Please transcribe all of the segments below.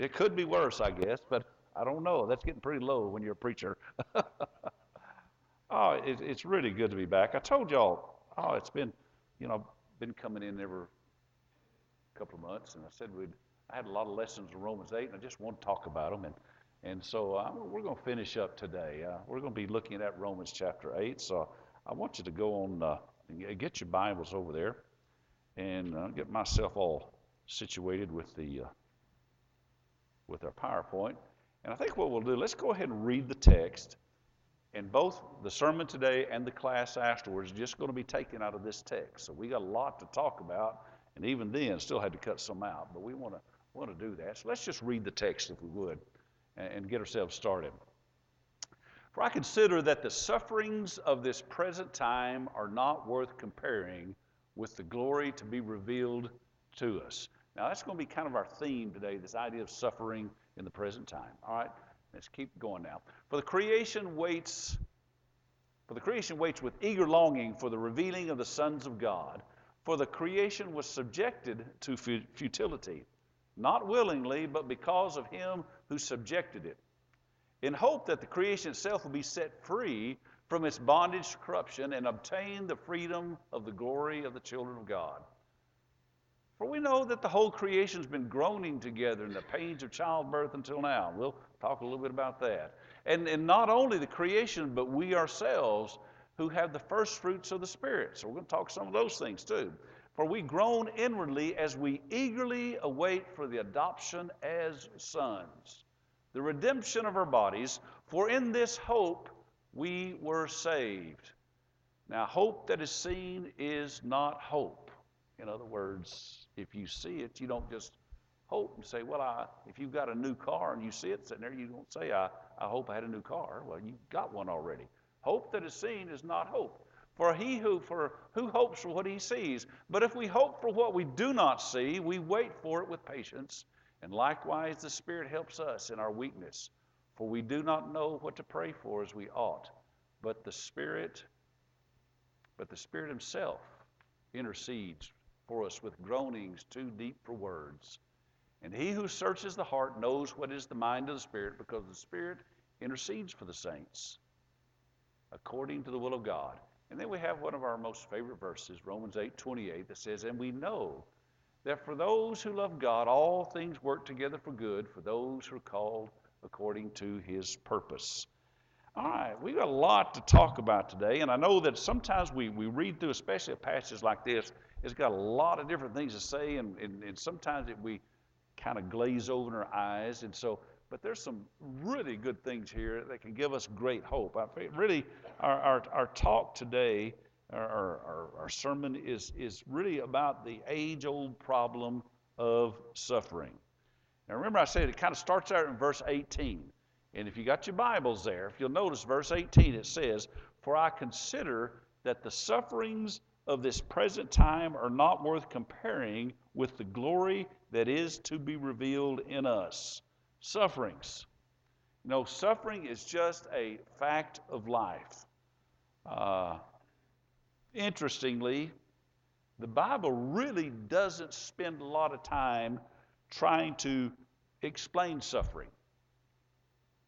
It could be worse, I guess, but I don't know. That's getting pretty low when you're a preacher. oh, it, it's really good to be back. I told y'all, oh, it's been, you know, been coming in every couple of months, and I said we'd. I had a lot of lessons in Romans 8, and I just want to talk about them. And, and so uh, we're going to finish up today. Uh, we're going to be looking at Romans chapter 8. So I want you to go on, uh, get your Bibles over there, and uh, get myself all situated with the uh, with our PowerPoint. And I think what we'll do, let's go ahead and read the text. And both the sermon today and the class afterwards just going to be taken out of this text. So we got a lot to talk about, and even then, still had to cut some out. But we want to want to do that. So let's just read the text if we would, and, and get ourselves started. For I consider that the sufferings of this present time are not worth comparing with the glory to be revealed to us. Now, that's going to be kind of our theme today this idea of suffering in the present time. All right? Let's keep going now. For the creation waits. For the creation waits with eager longing for the revealing of the sons of God. For the creation was subjected to futility, not willingly, but because of him who subjected it, in hope that the creation itself will be set free from its bondage to corruption and obtain the freedom of the glory of the children of God. For we know that the whole creation's been groaning together in the pains of childbirth until now. We'll talk a little bit about that. And, and not only the creation, but we ourselves who have the first fruits of the Spirit. So we're going to talk some of those things too. For we groan inwardly as we eagerly await for the adoption as sons, the redemption of our bodies. For in this hope we were saved. Now, hope that is seen is not hope. In other words, if you see it, you don't just hope and say, well, I, if you've got a new car and you see it sitting there, you don't say, I, I hope I had a new car. Well, you got one already. Hope that is seen is not hope. For he who for who hopes for what he sees. But if we hope for what we do not see, we wait for it with patience. And likewise the Spirit helps us in our weakness. For we do not know what to pray for as we ought. But the Spirit, but the Spirit Himself intercedes for us with groanings too deep for words. And he who searches the heart knows what is the mind of the Spirit, because the Spirit intercedes for the saints according to the will of God. And then we have one of our most favorite verses, Romans 8 28, that says, And we know that for those who love God, all things work together for good for those who are called according to his purpose. All right, we've got a lot to talk about today, and I know that sometimes we, we read through, especially a passage like this, it's got a lot of different things to say, and, and, and sometimes it, we kind of glaze over in our eyes. And so, but there's some really good things here that can give us great hope. I really, our, our, our talk today, our, our, our sermon is, is really about the age old problem of suffering. Now, remember, I said it kind of starts out in verse 18. And if you got your Bibles there, if you'll notice verse 18, it says, For I consider that the sufferings of this present time are not worth comparing with the glory that is to be revealed in us. Sufferings. No, suffering is just a fact of life. Uh, interestingly, the Bible really doesn't spend a lot of time trying to explain suffering.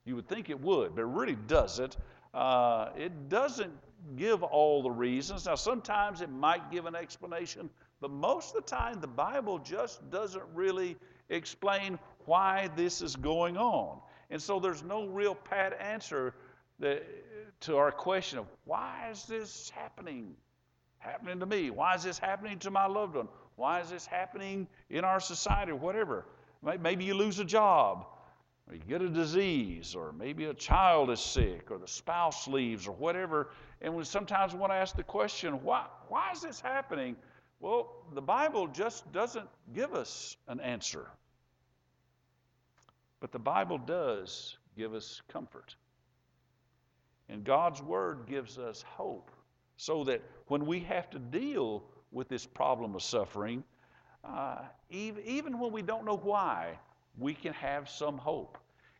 You would think it would, but it really doesn't. Uh, it doesn't give all the reasons. Now, sometimes it might give an explanation, but most of the time the Bible just doesn't really explain why this is going on. And so there's no real pat answer that, to our question of why is this happening? Happening to me? Why is this happening to my loved one? Why is this happening in our society or whatever? Maybe you lose a job or you get a disease, or maybe a child is sick, or the spouse leaves, or whatever. And we sometimes want to ask the question, why, why is this happening? Well, the Bible just doesn't give us an answer. But the Bible does give us comfort. And God's Word gives us hope so that when we have to deal with this problem of suffering, uh, even, even when we don't know why, we can have some hope.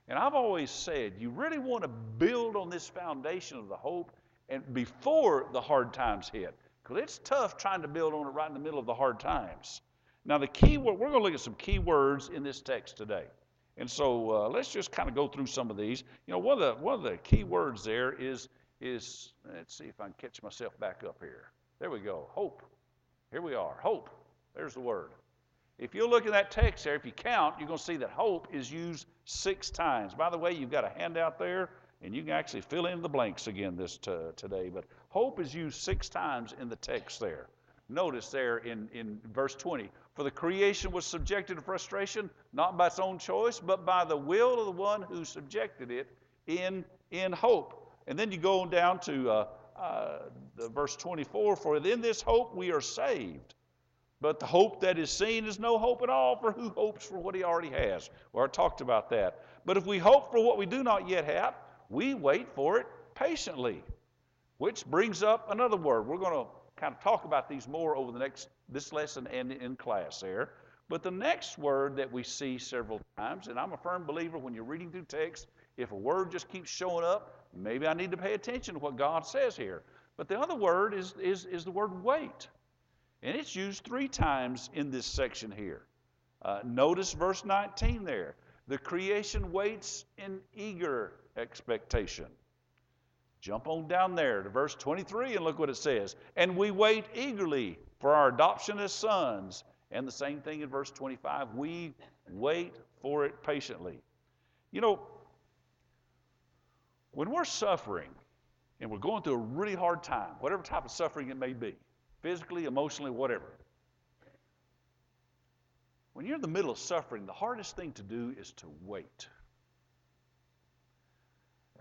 And I've always said, you really want to build on this foundation of the hope and before the hard times hit. Because it's tough trying to build on it right in the middle of the hard times. Now, the key word, we're going to look at some key words in this text today. And so uh, let's just kind of go through some of these. You know, one of the one of the key words there is is let's see if I can catch myself back up here. There we go. Hope. Here we are. Hope. There's the word. If you look at that text there, if you count, you're going to see that hope is used six times. By the way, you've got a handout there, and you can actually fill in the blanks again this today. But hope is used six times in the text there. Notice there in, in verse 20 For the creation was subjected to frustration, not by its own choice, but by the will of the one who subjected it in, in hope. And then you go on down to uh, uh, verse 24 For in this hope we are saved. But the hope that is seen is no hope at all, for who hopes for what he already has? Well, I talked about that. But if we hope for what we do not yet have, we wait for it patiently. Which brings up another word. We're going to kind of talk about these more over the next this lesson and in class there. But the next word that we see several times, and I'm a firm believer when you're reading through text, if a word just keeps showing up, maybe I need to pay attention to what God says here. But the other word is, is, is the word wait. And it's used three times in this section here. Uh, notice verse 19 there. The creation waits in eager expectation. Jump on down there to verse 23 and look what it says. And we wait eagerly for our adoption as sons. And the same thing in verse 25. We wait for it patiently. You know, when we're suffering and we're going through a really hard time, whatever type of suffering it may be, physically, emotionally, whatever. When you're in the middle of suffering, the hardest thing to do is to wait.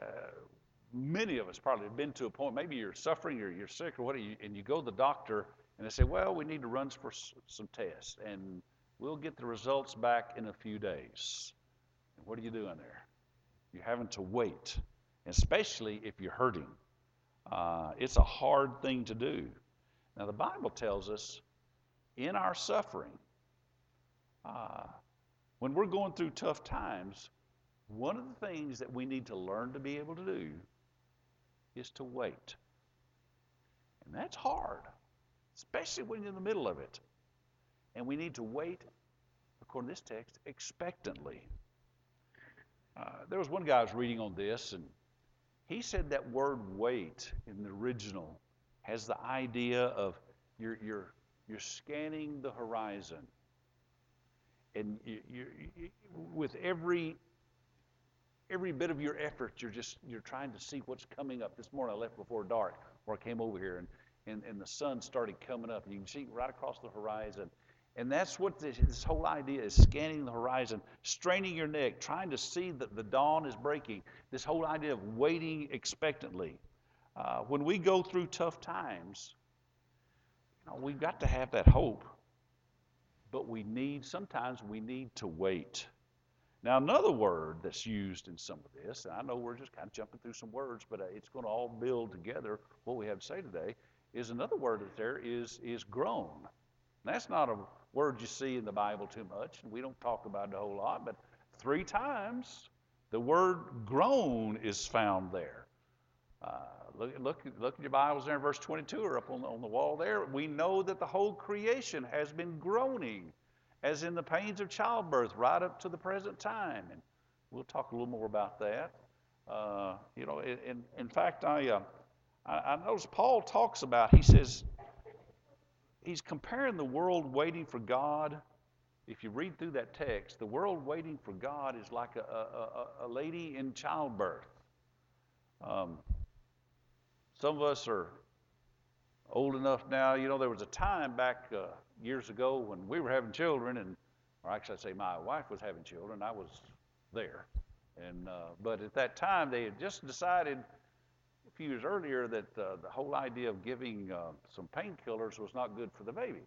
Uh, many of us probably have been to a point, maybe you're suffering or you're sick or whatever, and you go to the doctor and they say, well, we need to run for some tests and we'll get the results back in a few days. And what are you doing there? You're having to wait, especially if you're hurting. Uh, it's a hard thing to do. Now, the Bible tells us in our suffering, uh, when we're going through tough times, one of the things that we need to learn to be able to do is to wait. And that's hard, especially when you're in the middle of it. And we need to wait, according to this text, expectantly. Uh, there was one guy I was reading on this, and he said that word wait in the original has the idea of you're, you're, you're scanning the horizon. And you, you, you, with every every bit of your effort, you're just you're trying to see what's coming up. This morning I left before dark, or I came over here, and, and, and the sun started coming up, and you can see right across the horizon. And that's what this, this whole idea is scanning the horizon, straining your neck, trying to see that the dawn is breaking. This whole idea of waiting expectantly. Uh, when we go through tough times, you know, we've got to have that hope, but we need, sometimes we need to wait. Now, another word that's used in some of this, and I know we're just kind of jumping through some words, but uh, it's going to all build together what we have to say today, is another word that there is, is groan. That's not a word you see in the Bible too much, and we don't talk about it a whole lot, but three times the word groan is found there. Uh, Look, look, look at your Bibles there in verse 22 or up on the, on the wall there. We know that the whole creation has been groaning as in the pains of childbirth right up to the present time. And we'll talk a little more about that. Uh, you know, in, in fact, I, uh, I, I notice Paul talks about, he says, he's comparing the world waiting for God. If you read through that text, the world waiting for God is like a, a, a, a lady in childbirth. Um, some of us are old enough now. You know, there was a time back uh, years ago when we were having children, and or actually, I'd say my wife was having children. I was there, and uh, but at that time they had just decided a few years earlier that uh, the whole idea of giving uh, some painkillers was not good for the baby.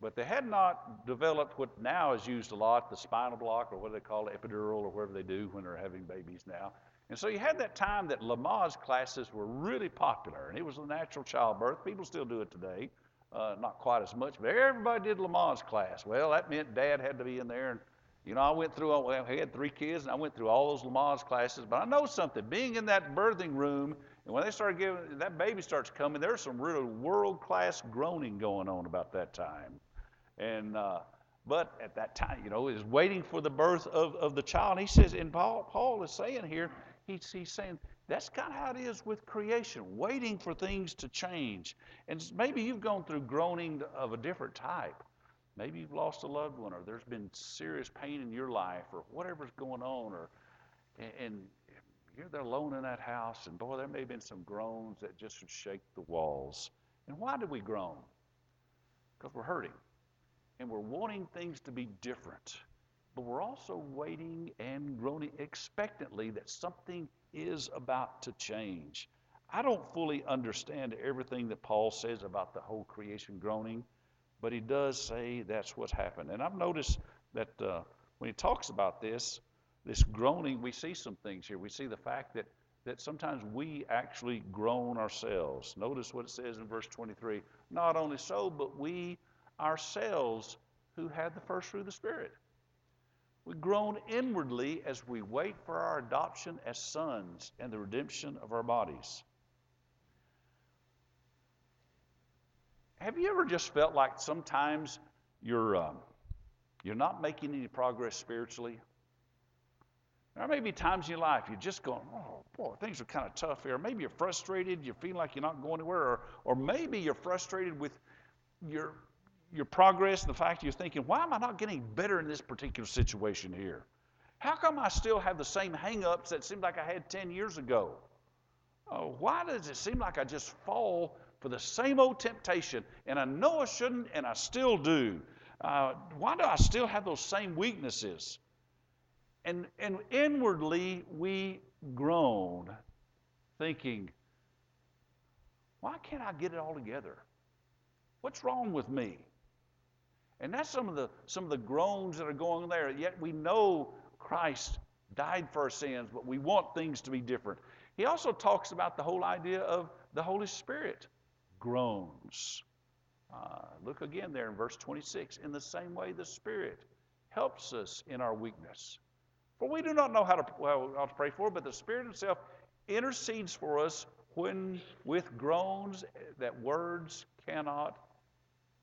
But they had not developed what now is used a lot, the spinal block, or what they call epidural, or whatever they do when they're having babies now. And so you had that time that Lamaze classes were really popular, and it was a natural childbirth. People still do it today, uh, not quite as much, but everybody did Lamaze class. Well, that meant Dad had to be in there, and you know I went through. I had three kids, and I went through all those Lamaze classes. But I know something: being in that birthing room, and when they started giving that baby starts coming, there's some really world-class groaning going on about that time, and. Uh, but at that time, you know, is waiting for the birth of, of the child. And he says, and Paul, Paul is saying here, he's, he's saying that's kind of how it is with creation, waiting for things to change. And maybe you've gone through groaning of a different type. Maybe you've lost a loved one, or there's been serious pain in your life, or whatever's going on, or and you're there alone in that house, and boy, there may have been some groans that just would shake the walls. And why do we groan? Because we're hurting, and we're wanting things to be different, but we're also waiting and groaning expectantly that something is about to change. I don't fully understand everything that Paul says about the whole creation groaning, but he does say that's what's happened. And I've noticed that uh, when he talks about this, this groaning, we see some things here. We see the fact that, that sometimes we actually groan ourselves. Notice what it says in verse 23 Not only so, but we ourselves who had the first fruit of the Spirit. We groan inwardly as we wait for our adoption as sons and the redemption of our bodies. Have you ever just felt like sometimes you're, um, you're not making any progress spiritually? There may be times in your life you're just going, oh boy, things are kind of tough here. Maybe you're frustrated, you feel like you're not going anywhere, or, or maybe you're frustrated with your your progress and the fact you're thinking, why am I not getting better in this particular situation here? How come I still have the same hang-ups that seemed like I had 10 years ago? Uh, why does it seem like I just fall for the same old temptation and I know I shouldn't and I still do? Uh, why do I still have those same weaknesses? And, and inwardly we groan, thinking, why can't I get it all together? What's wrong with me? And that's some of the some of the groans that are going there. Yet we know Christ died for our sins, but we want things to be different. He also talks about the whole idea of the Holy Spirit groans. Uh, look again there in verse 26. In the same way, the Spirit helps us in our weakness. For we do not know how to, well, how to pray for, but the Spirit Himself intercedes for us when with groans that words cannot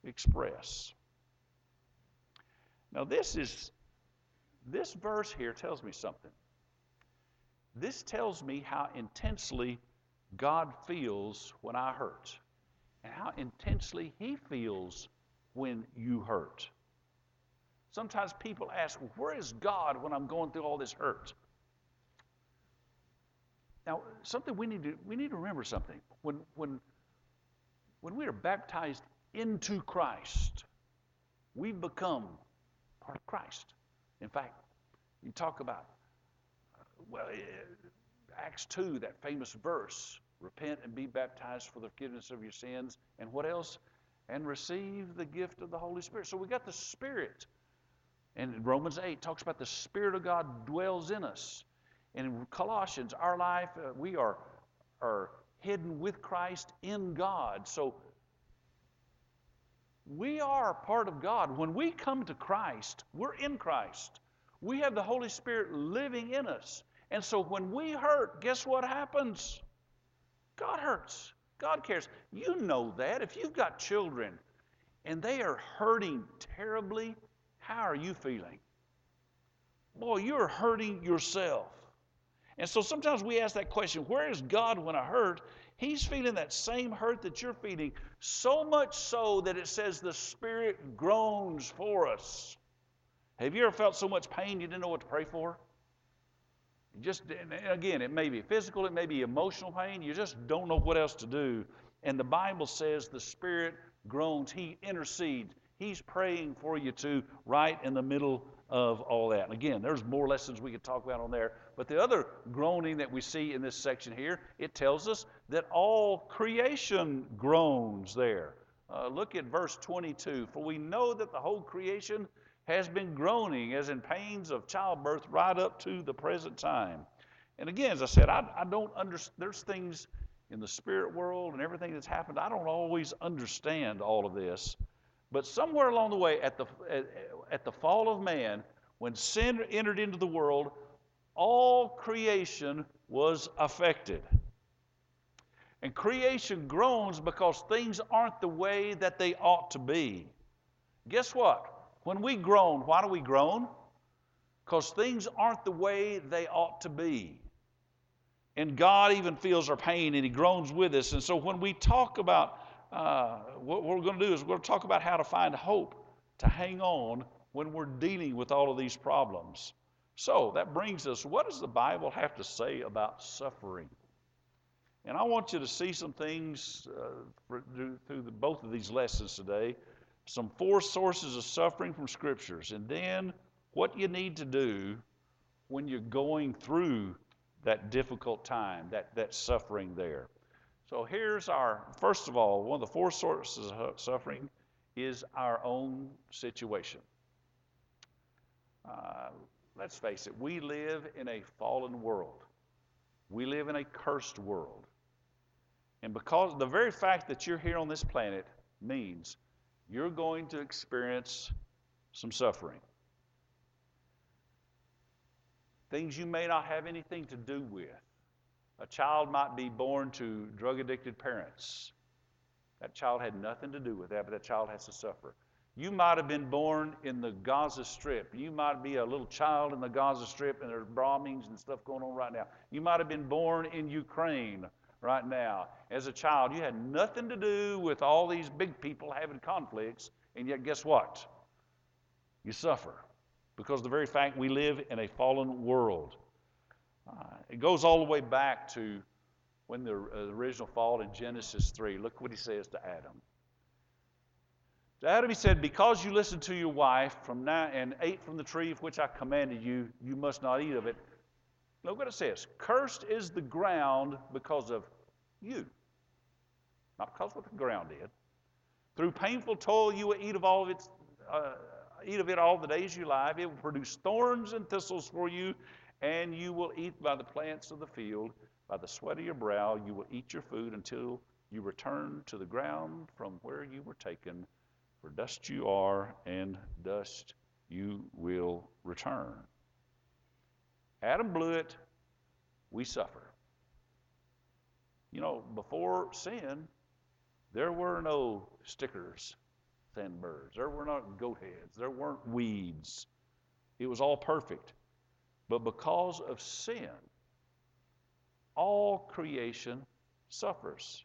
express. Now, this is this verse here tells me something. This tells me how intensely God feels when I hurt, and how intensely He feels when you hurt. Sometimes people ask, well, Where is God when I'm going through all this hurt? Now, something we need to we need to remember something. When when when we are baptized into Christ, we become part of Christ. In fact, you talk about, well, eh, Acts 2, that famous verse repent and be baptized for the forgiveness of your sins. And what else? And receive the gift of the Holy Spirit. So we got the Spirit. And Romans 8 talks about the Spirit of God dwells in us. And in Colossians, our life, uh, we are, are hidden with Christ in God. So we are part of God. When we come to Christ, we're in Christ. We have the Holy Spirit living in us. And so when we hurt, guess what happens? God hurts. God cares. You know that. If you've got children and they are hurting terribly, how are you feeling? Boy, you're hurting yourself. And so sometimes we ask that question where is God when I hurt? He's feeling that same hurt that you're feeling, so much so that it says the Spirit groans for us. Have you ever felt so much pain you didn't know what to pray for? Just again, it may be physical, it may be emotional pain. You just don't know what else to do. And the Bible says the Spirit groans, He intercedes. He's praying for you too, right in the middle of all that. And again, there's more lessons we could talk about on there. But the other groaning that we see in this section here, it tells us that all creation groans there. Uh, look at verse 22. For we know that the whole creation has been groaning as in pains of childbirth right up to the present time. And again, as I said, I, I don't understand. There's things in the spirit world and everything that's happened. I don't always understand all of this. But somewhere along the way, at the, at, at the fall of man, when sin entered into the world, all creation was affected. And creation groans because things aren't the way that they ought to be. Guess what? When we groan, why do we groan? Because things aren't the way they ought to be. And God even feels our pain and He groans with us. And so when we talk about uh, what we're going to do is we're going to talk about how to find hope to hang on when we're dealing with all of these problems. So that brings us what does the Bible have to say about suffering? And I want you to see some things uh, through the, both of these lessons today. Some four sources of suffering from scriptures, and then what you need to do when you're going through that difficult time, that, that suffering there. So here's our, first of all, one of the four sources of suffering is our own situation. Uh, let's face it, we live in a fallen world. We live in a cursed world. And because the very fact that you're here on this planet means you're going to experience some suffering. Things you may not have anything to do with. A child might be born to drug addicted parents. That child had nothing to do with that, but that child has to suffer. You might have been born in the Gaza Strip. You might be a little child in the Gaza Strip, and there's bombings and stuff going on right now. You might have been born in Ukraine right now. As a child, you had nothing to do with all these big people having conflicts, and yet guess what? You suffer because the very fact we live in a fallen world. Uh, it goes all the way back to when the uh, original fall in Genesis 3. Look what he says to Adam. To Adam, he said, Because you listened to your wife from now and ate from the tree of which I commanded you, you must not eat of it. Look what it says. Cursed is the ground because of you, not because what the ground did. Through painful toil, you will eat of all of its. Uh, eat of it all the days you live. It will produce thorns and thistles for you, and you will eat by the plants of the field. By the sweat of your brow, you will eat your food until you return to the ground from where you were taken. For dust you are, and dust you will return. Adam blew it, we suffer. You know, before sin, there were no stickers, sandburs. There were not goat heads. There weren't weeds. It was all perfect. But because of sin, all creation suffers.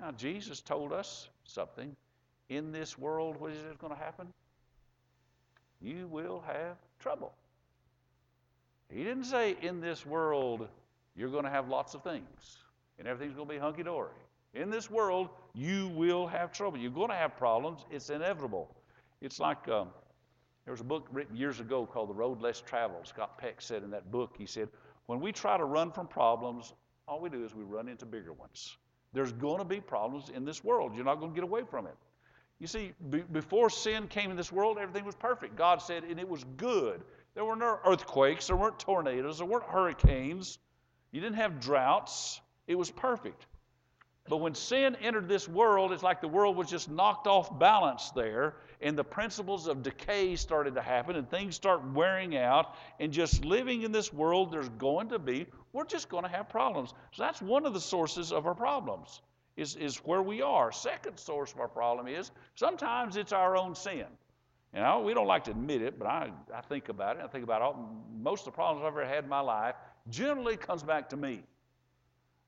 Now, Jesus told us something. In this world, what is it going to happen? You will have trouble. He didn't say, in this world, you're going to have lots of things and everything's going to be hunky dory. In this world, you will have trouble. You're going to have problems. It's inevitable. It's like um, there was a book written years ago called The Road Less Traveled. Scott Peck said in that book, he said, when we try to run from problems, all we do is we run into bigger ones. There's going to be problems in this world. You're not going to get away from it. You see, be, before sin came in this world, everything was perfect. God said, and it was good. There were no earthquakes, there weren't tornadoes, there weren't hurricanes, you didn't have droughts. It was perfect. But when sin entered this world, it's like the world was just knocked off balance there, and the principles of decay started to happen, and things start wearing out. And just living in this world, there's going to be, we're just going to have problems. So that's one of the sources of our problems, is, is where we are. Second source of our problem is sometimes it's our own sin. You know, we don't like to admit it, but I, I think about it. I think about all, most of the problems I've ever had in my life generally comes back to me.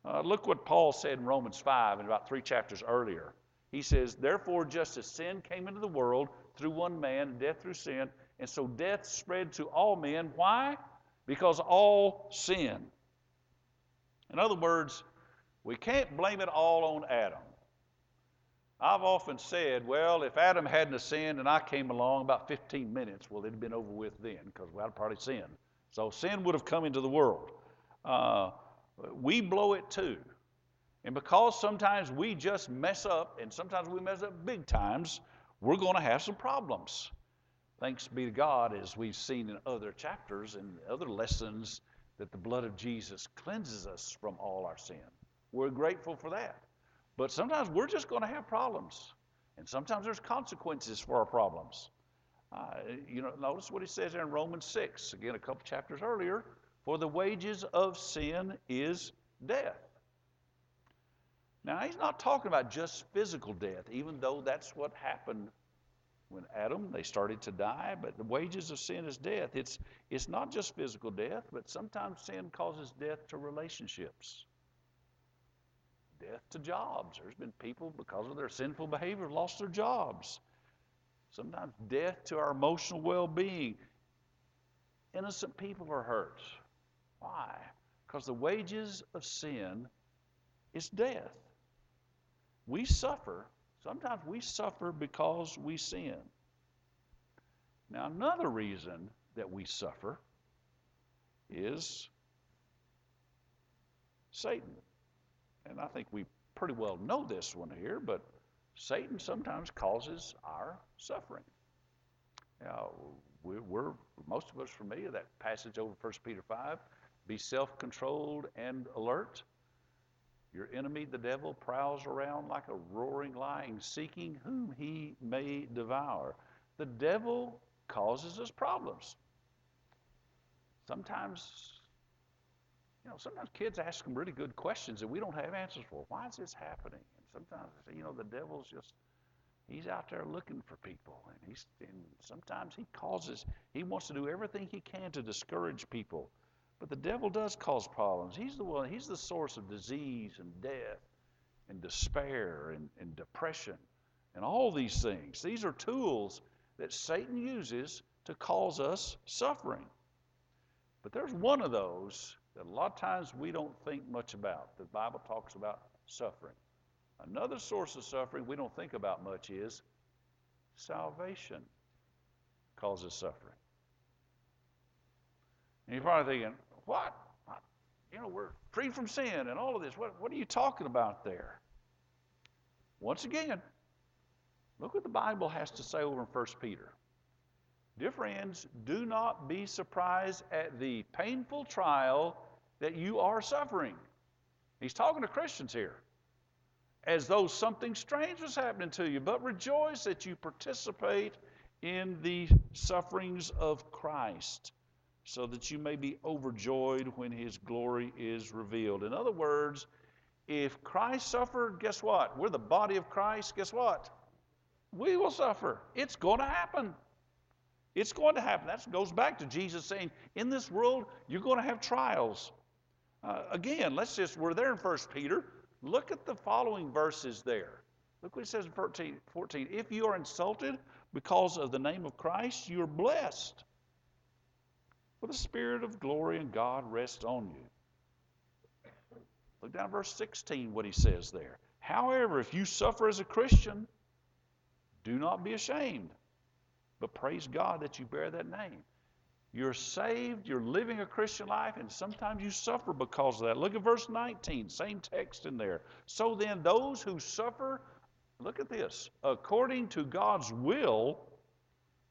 Uh, look what Paul said in Romans 5 and about three chapters earlier. He says, Therefore, just as sin came into the world through one man, death through sin, and so death spread to all men. Why? Because all sin. In other words, we can't blame it all on Adam. I've often said, well, if Adam hadn't sinned and I came along about 15 minutes, well, it'd have been over with then because I'd probably sinned. So sin would have come into the world. Uh, we blow it too. And because sometimes we just mess up, and sometimes we mess up big times, we're going to have some problems. Thanks be to God, as we've seen in other chapters and other lessons, that the blood of Jesus cleanses us from all our sin. We're grateful for that. But sometimes we're just going to have problems. And sometimes there's consequences for our problems. Uh, you know, notice what he says there in Romans 6, again, a couple chapters earlier. For the wages of sin is death. Now, he's not talking about just physical death, even though that's what happened when Adam, they started to die, but the wages of sin is death. It's, it's not just physical death, but sometimes sin causes death to relationships, death to jobs. There's been people, because of their sinful behavior, lost their jobs. Sometimes death to our emotional well being. Innocent people are hurt. Why? Because the wages of sin is death. We suffer Sometimes we suffer because we sin. Now, another reason that we suffer is Satan. And I think we pretty well know this one here, but Satan sometimes causes our suffering. Now, we're, most of us familiar that passage over 1 Peter 5 be self controlled and alert. Your enemy, the devil, prowls around like a roaring lion, seeking whom he may devour. The devil causes us problems. Sometimes, you know, sometimes kids ask them really good questions that we don't have answers for. Why is this happening? And sometimes, you know, the devil's just, he's out there looking for people. And, he's, and sometimes he causes, he wants to do everything he can to discourage people but the devil does cause problems. He's the one, he's the source of disease and death and despair and, and depression and all these things. These are tools that Satan uses to cause us suffering. But there's one of those that a lot of times we don't think much about. The Bible talks about suffering. Another source of suffering we don't think about much is salvation causes suffering. And you're probably thinking, what? You know, we're free from sin and all of this. What, what are you talking about there? Once again, look what the Bible has to say over in 1 Peter. Dear friends, do not be surprised at the painful trial that you are suffering. He's talking to Christians here. As though something strange was happening to you, but rejoice that you participate in the sufferings of Christ so that you may be overjoyed when his glory is revealed. In other words, if Christ suffered, guess what? We're the body of Christ, guess what? We will suffer. It's going to happen. It's going to happen. That goes back to Jesus saying, in this world, you're going to have trials. Uh, again, let's just, we're there in 1 Peter. Look at the following verses there. Look what it says in 14, 14. If you are insulted because of the name of Christ, you are blessed for the Spirit of glory and God rests on you. Look down verse 16, what he says there. However, if you suffer as a Christian, do not be ashamed, but praise God that you bear that name. You're saved, you're living a Christian life, and sometimes you suffer because of that. Look at verse 19, same text in there. So then, those who suffer, look at this, according to God's will,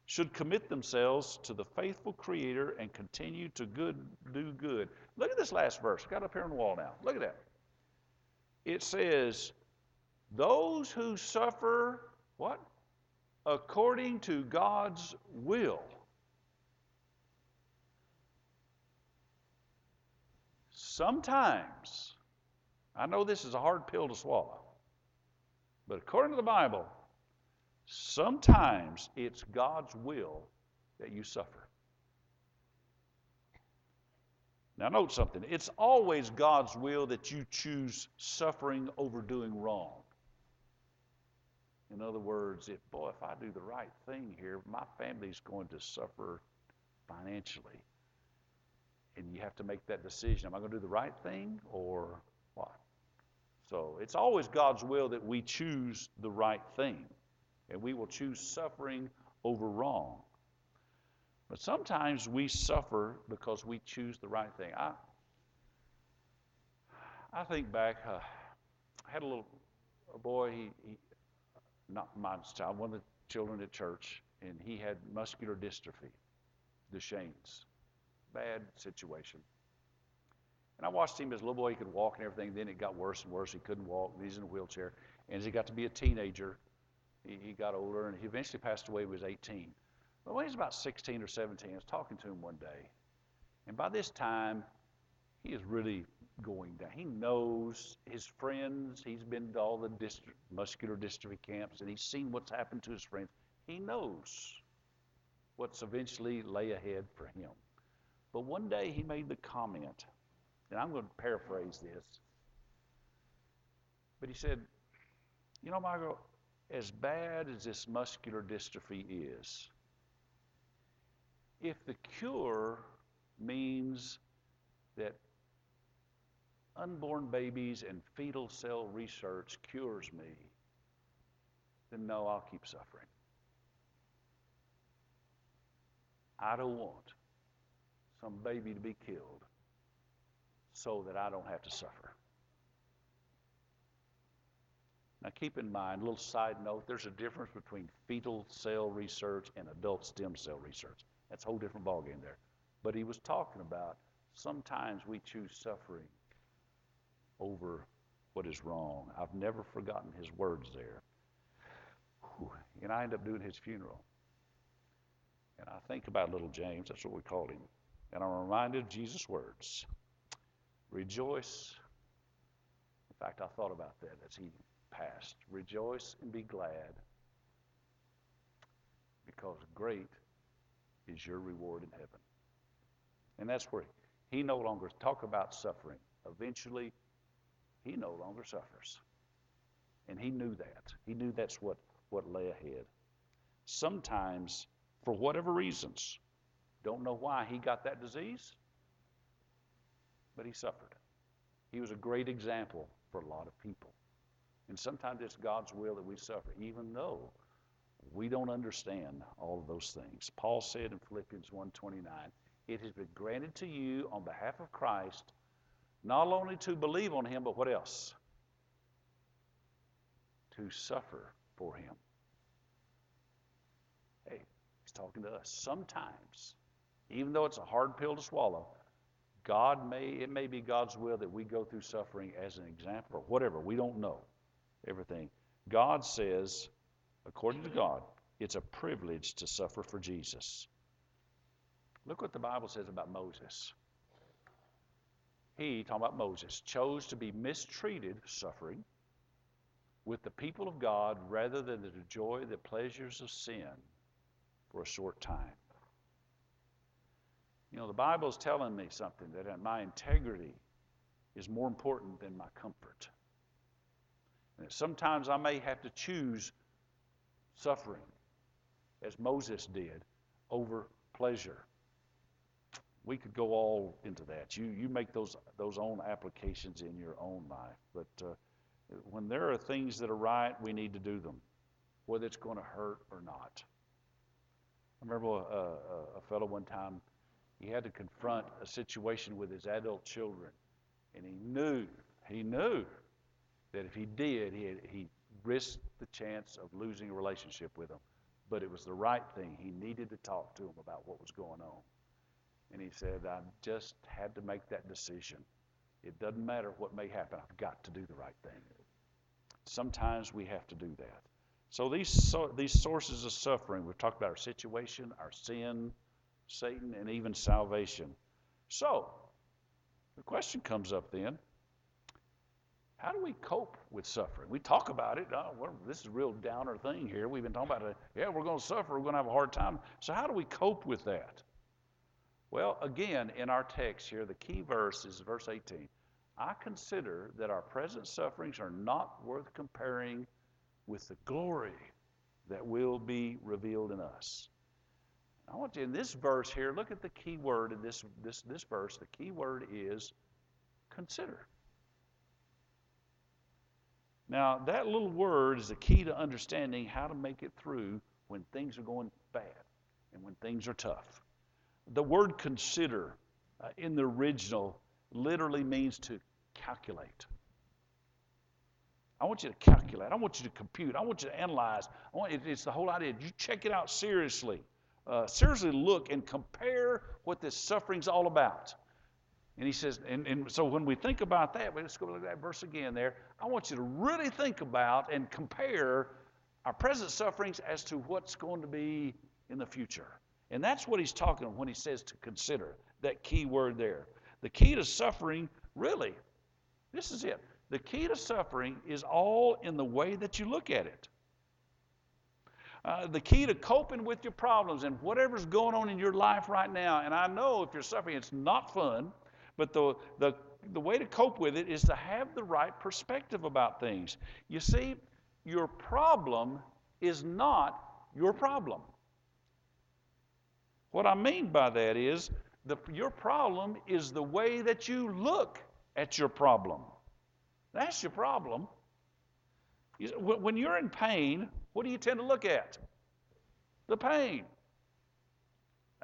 should commit themselves to the faithful Creator and continue to good, do good. Look at this last verse. Got up here on the wall now. Look at that. It says, Those who suffer, what? According to God's will. Sometimes, I know this is a hard pill to swallow, but according to the Bible, Sometimes it's God's will that you suffer. Now, note something. It's always God's will that you choose suffering over doing wrong. In other words, if, boy, if I do the right thing here, my family's going to suffer financially. And you have to make that decision. Am I going to do the right thing or what? So it's always God's will that we choose the right thing and we will choose suffering over wrong. But sometimes we suffer because we choose the right thing. I, I think back, uh, I had a little a boy, he, he, not my child, one of the children at church, and he had muscular dystrophy, Duchenne's. Bad situation. And I watched him as a little boy, he could walk and everything. Then it got worse and worse. He couldn't walk. He's in a wheelchair. And as he got to be a teenager, he, he got older and he eventually passed away he was 18. But when he was about 16 or 17, I was talking to him one day. And by this time, he is really going down. He knows his friends. He's been to all the muscular dystrophy camps and he's seen what's happened to his friends. He knows what's eventually lay ahead for him. But one day he made the comment, and I'm going to paraphrase this. But he said, You know, Michael, as bad as this muscular dystrophy is, if the cure means that unborn babies and fetal cell research cures me, then no, I'll keep suffering. I don't want some baby to be killed so that I don't have to suffer. Now, keep in mind, a little side note there's a difference between fetal cell research and adult stem cell research. That's a whole different ballgame there. But he was talking about sometimes we choose suffering over what is wrong. I've never forgotten his words there. And I end up doing his funeral. And I think about little James, that's what we called him. And I'm reminded of Jesus' words Rejoice. In fact, I thought about that as he passed. Rejoice and be glad, because great is your reward in heaven. And that's where he no longer talk about suffering. Eventually, he no longer suffers. And he knew that. He knew that's what, what lay ahead. Sometimes, for whatever reasons, don't know why he got that disease, but he suffered. He was a great example for a lot of people. And sometimes it's God's will that we suffer, even though we don't understand all of those things. Paul said in Philippians 1:29, "It has been granted to you on behalf of Christ not only to believe on him, but what else? To suffer for him." Hey, he's talking to us. Sometimes, even though it's a hard pill to swallow, God may it may be God's will that we go through suffering as an example or whatever. We don't know everything. God says according to God, it's a privilege to suffer for Jesus. Look what the Bible says about Moses. He, talking about Moses, chose to be mistreated, suffering, with the people of God rather than to enjoy the pleasures of sin for a short time. You know, the Bible is telling me something that my integrity is more important than my comfort. And sometimes I may have to choose suffering, as Moses did, over pleasure. We could go all into that. You, you make those, those own applications in your own life. But uh, when there are things that are right, we need to do them, whether it's going to hurt or not. I remember a, a, a fellow one time, he had to confront a situation with his adult children, and he knew, he knew that if he did, he, he risked the chance of losing a relationship with them. But it was the right thing. He needed to talk to them about what was going on. And he said, I just had to make that decision. It doesn't matter what may happen, I've got to do the right thing. Sometimes we have to do that. So these, so, these sources of suffering, we've talked about our situation, our sin, Satan, and even salvation. So, the question comes up then how do we cope with suffering? We talk about it. Oh, well, this is a real downer thing here. We've been talking about it. Yeah, we're going to suffer. We're going to have a hard time. So, how do we cope with that? Well, again, in our text here, the key verse is verse 18. I consider that our present sufferings are not worth comparing with the glory that will be revealed in us. I want you in this verse here, look at the key word in this, this, this verse. The key word is consider. Now, that little word is the key to understanding how to make it through when things are going bad and when things are tough. The word consider uh, in the original literally means to calculate. I want you to calculate. I want you to compute. I want you to analyze. I want, it's the whole idea. You check it out seriously. Uh, seriously look and compare what this suffering's all about. And he says, and, and so when we think about that, let's go look at that verse again there. I want you to really think about and compare our present sufferings as to what's going to be in the future. And that's what he's talking when he says to consider, that key word there. The key to suffering, really, this is it. The key to suffering is all in the way that you look at it. Uh, the key to coping with your problems and whatever's going on in your life right now, and I know if you're suffering, it's not fun, but the, the, the way to cope with it is to have the right perspective about things. You see, your problem is not your problem. What I mean by that is the, your problem is the way that you look at your problem. That's your problem. When you're in pain, what do you tend to look at? The pain.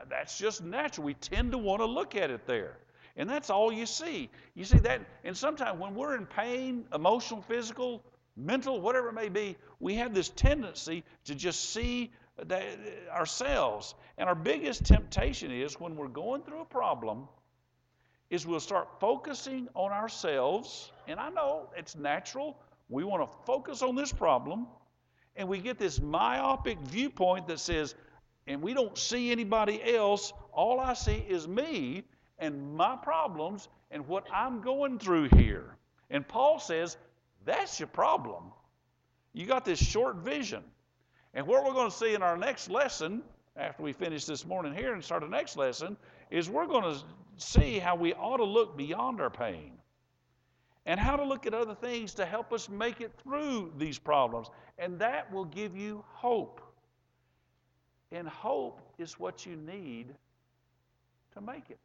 That's just natural. We tend to want to look at it there. And that's all you see. You see that, and sometimes when we're in pain, emotional, physical, mental, whatever it may be, we have this tendency to just see that ourselves. And our biggest temptation is when we're going through a problem, is we'll start focusing on ourselves. And I know it's natural. We want to focus on this problem and we get this myopic viewpoint that says, and we don't see anybody else. All I see is me and my problems and what I'm going through here. And Paul says, that's your problem. You got this short vision. And what we're going to see in our next lesson, after we finish this morning here and start the next lesson, is we're going to see how we ought to look beyond our pain and how to look at other things to help us make it through these problems. And that will give you hope. And hope is what you need to make it.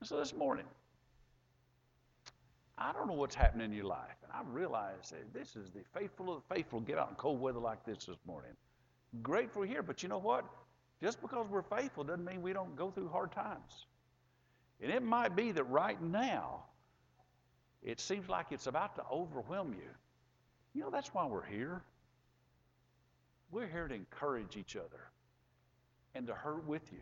And so this morning, I don't know what's happening in your life. And I realize that this is the faithful of the faithful get out in cold weather like this this morning. Grateful here, but you know what? Just because we're faithful doesn't mean we don't go through hard times. And it might be that right now it seems like it's about to overwhelm you. You know, that's why we're here. We're here to encourage each other and to hurt with you.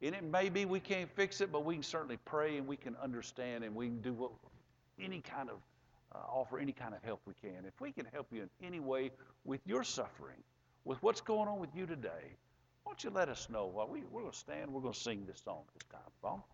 And it may be we can't fix it, but we can certainly pray and we can understand and we can do what any kind of uh, offer any kind of help we can. If we can help you in any way with your suffering, with what's going on with you today, why don't you let us know? While we, we're going to stand, we're going to sing this song this time. Paul?